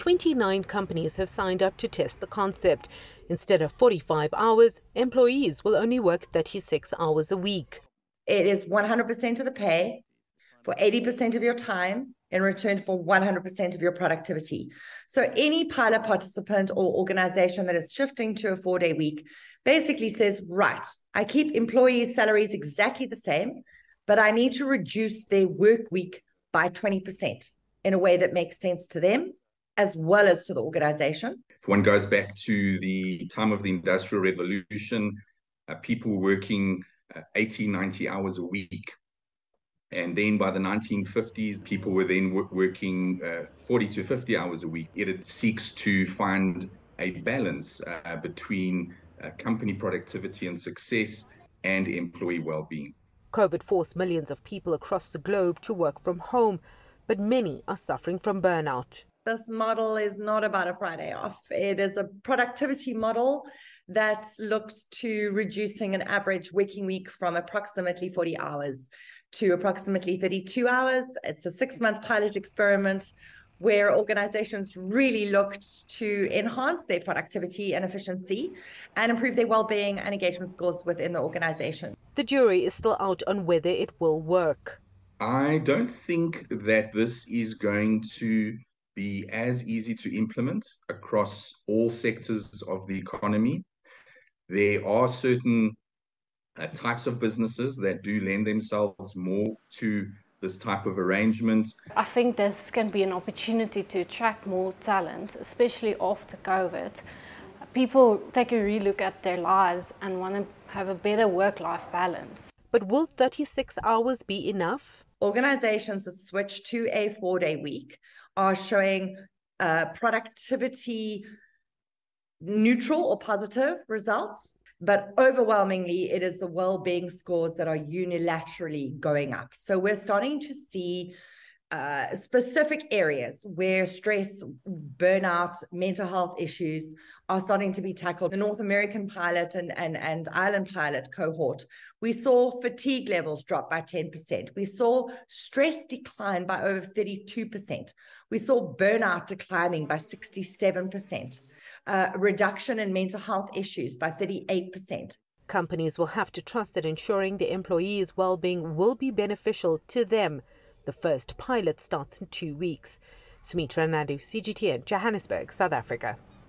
29 companies have signed up to test the concept. Instead of 45 hours, employees will only work 36 hours a week. It is 100% of the pay for 80% of your time in return for 100% of your productivity. So, any pilot participant or organization that is shifting to a four day week basically says, right, I keep employees' salaries exactly the same, but I need to reduce their work week by 20% in a way that makes sense to them as well as to the organization. If one goes back to the time of the Industrial Revolution, uh, people working uh, 80, 90 hours a week and then by the 1950s, people were then working uh, 40 to 50 hours a week. It seeks to find a balance uh, between uh, company productivity and success and employee well being. COVID forced millions of people across the globe to work from home, but many are suffering from burnout. This model is not about a Friday off, it is a productivity model that looks to reducing an average working week from approximately 40 hours to approximately 32 hours. It's a six month pilot experiment where organizations really looked to enhance their productivity and efficiency and improve their well-being and engagement scores within the organization. The jury is still out on whether it will work. I don't think that this is going to be as easy to implement across all sectors of the economy. There are certain uh, types of businesses that do lend themselves more to this type of arrangement. I think this can be an opportunity to attract more talent, especially after COVID. People take a relook at their lives and want to have a better work life balance. But will 36 hours be enough? Organizations that switch to a four day week are showing uh, productivity neutral or positive results but overwhelmingly it is the well-being scores that are unilaterally going up. So we're starting to see uh, specific areas where stress, burnout, mental health issues are starting to be tackled. The North American pilot and, and, and Ireland pilot cohort, we saw fatigue levels drop by 10%. We saw stress decline by over 32%. We saw burnout declining by 67% uh, reduction in mental health issues by 38%. Companies will have to trust that ensuring the employees' well-being will be beneficial to them. The first pilot starts in two weeks. Sumitra Naidu, CGTN, Johannesburg, South Africa.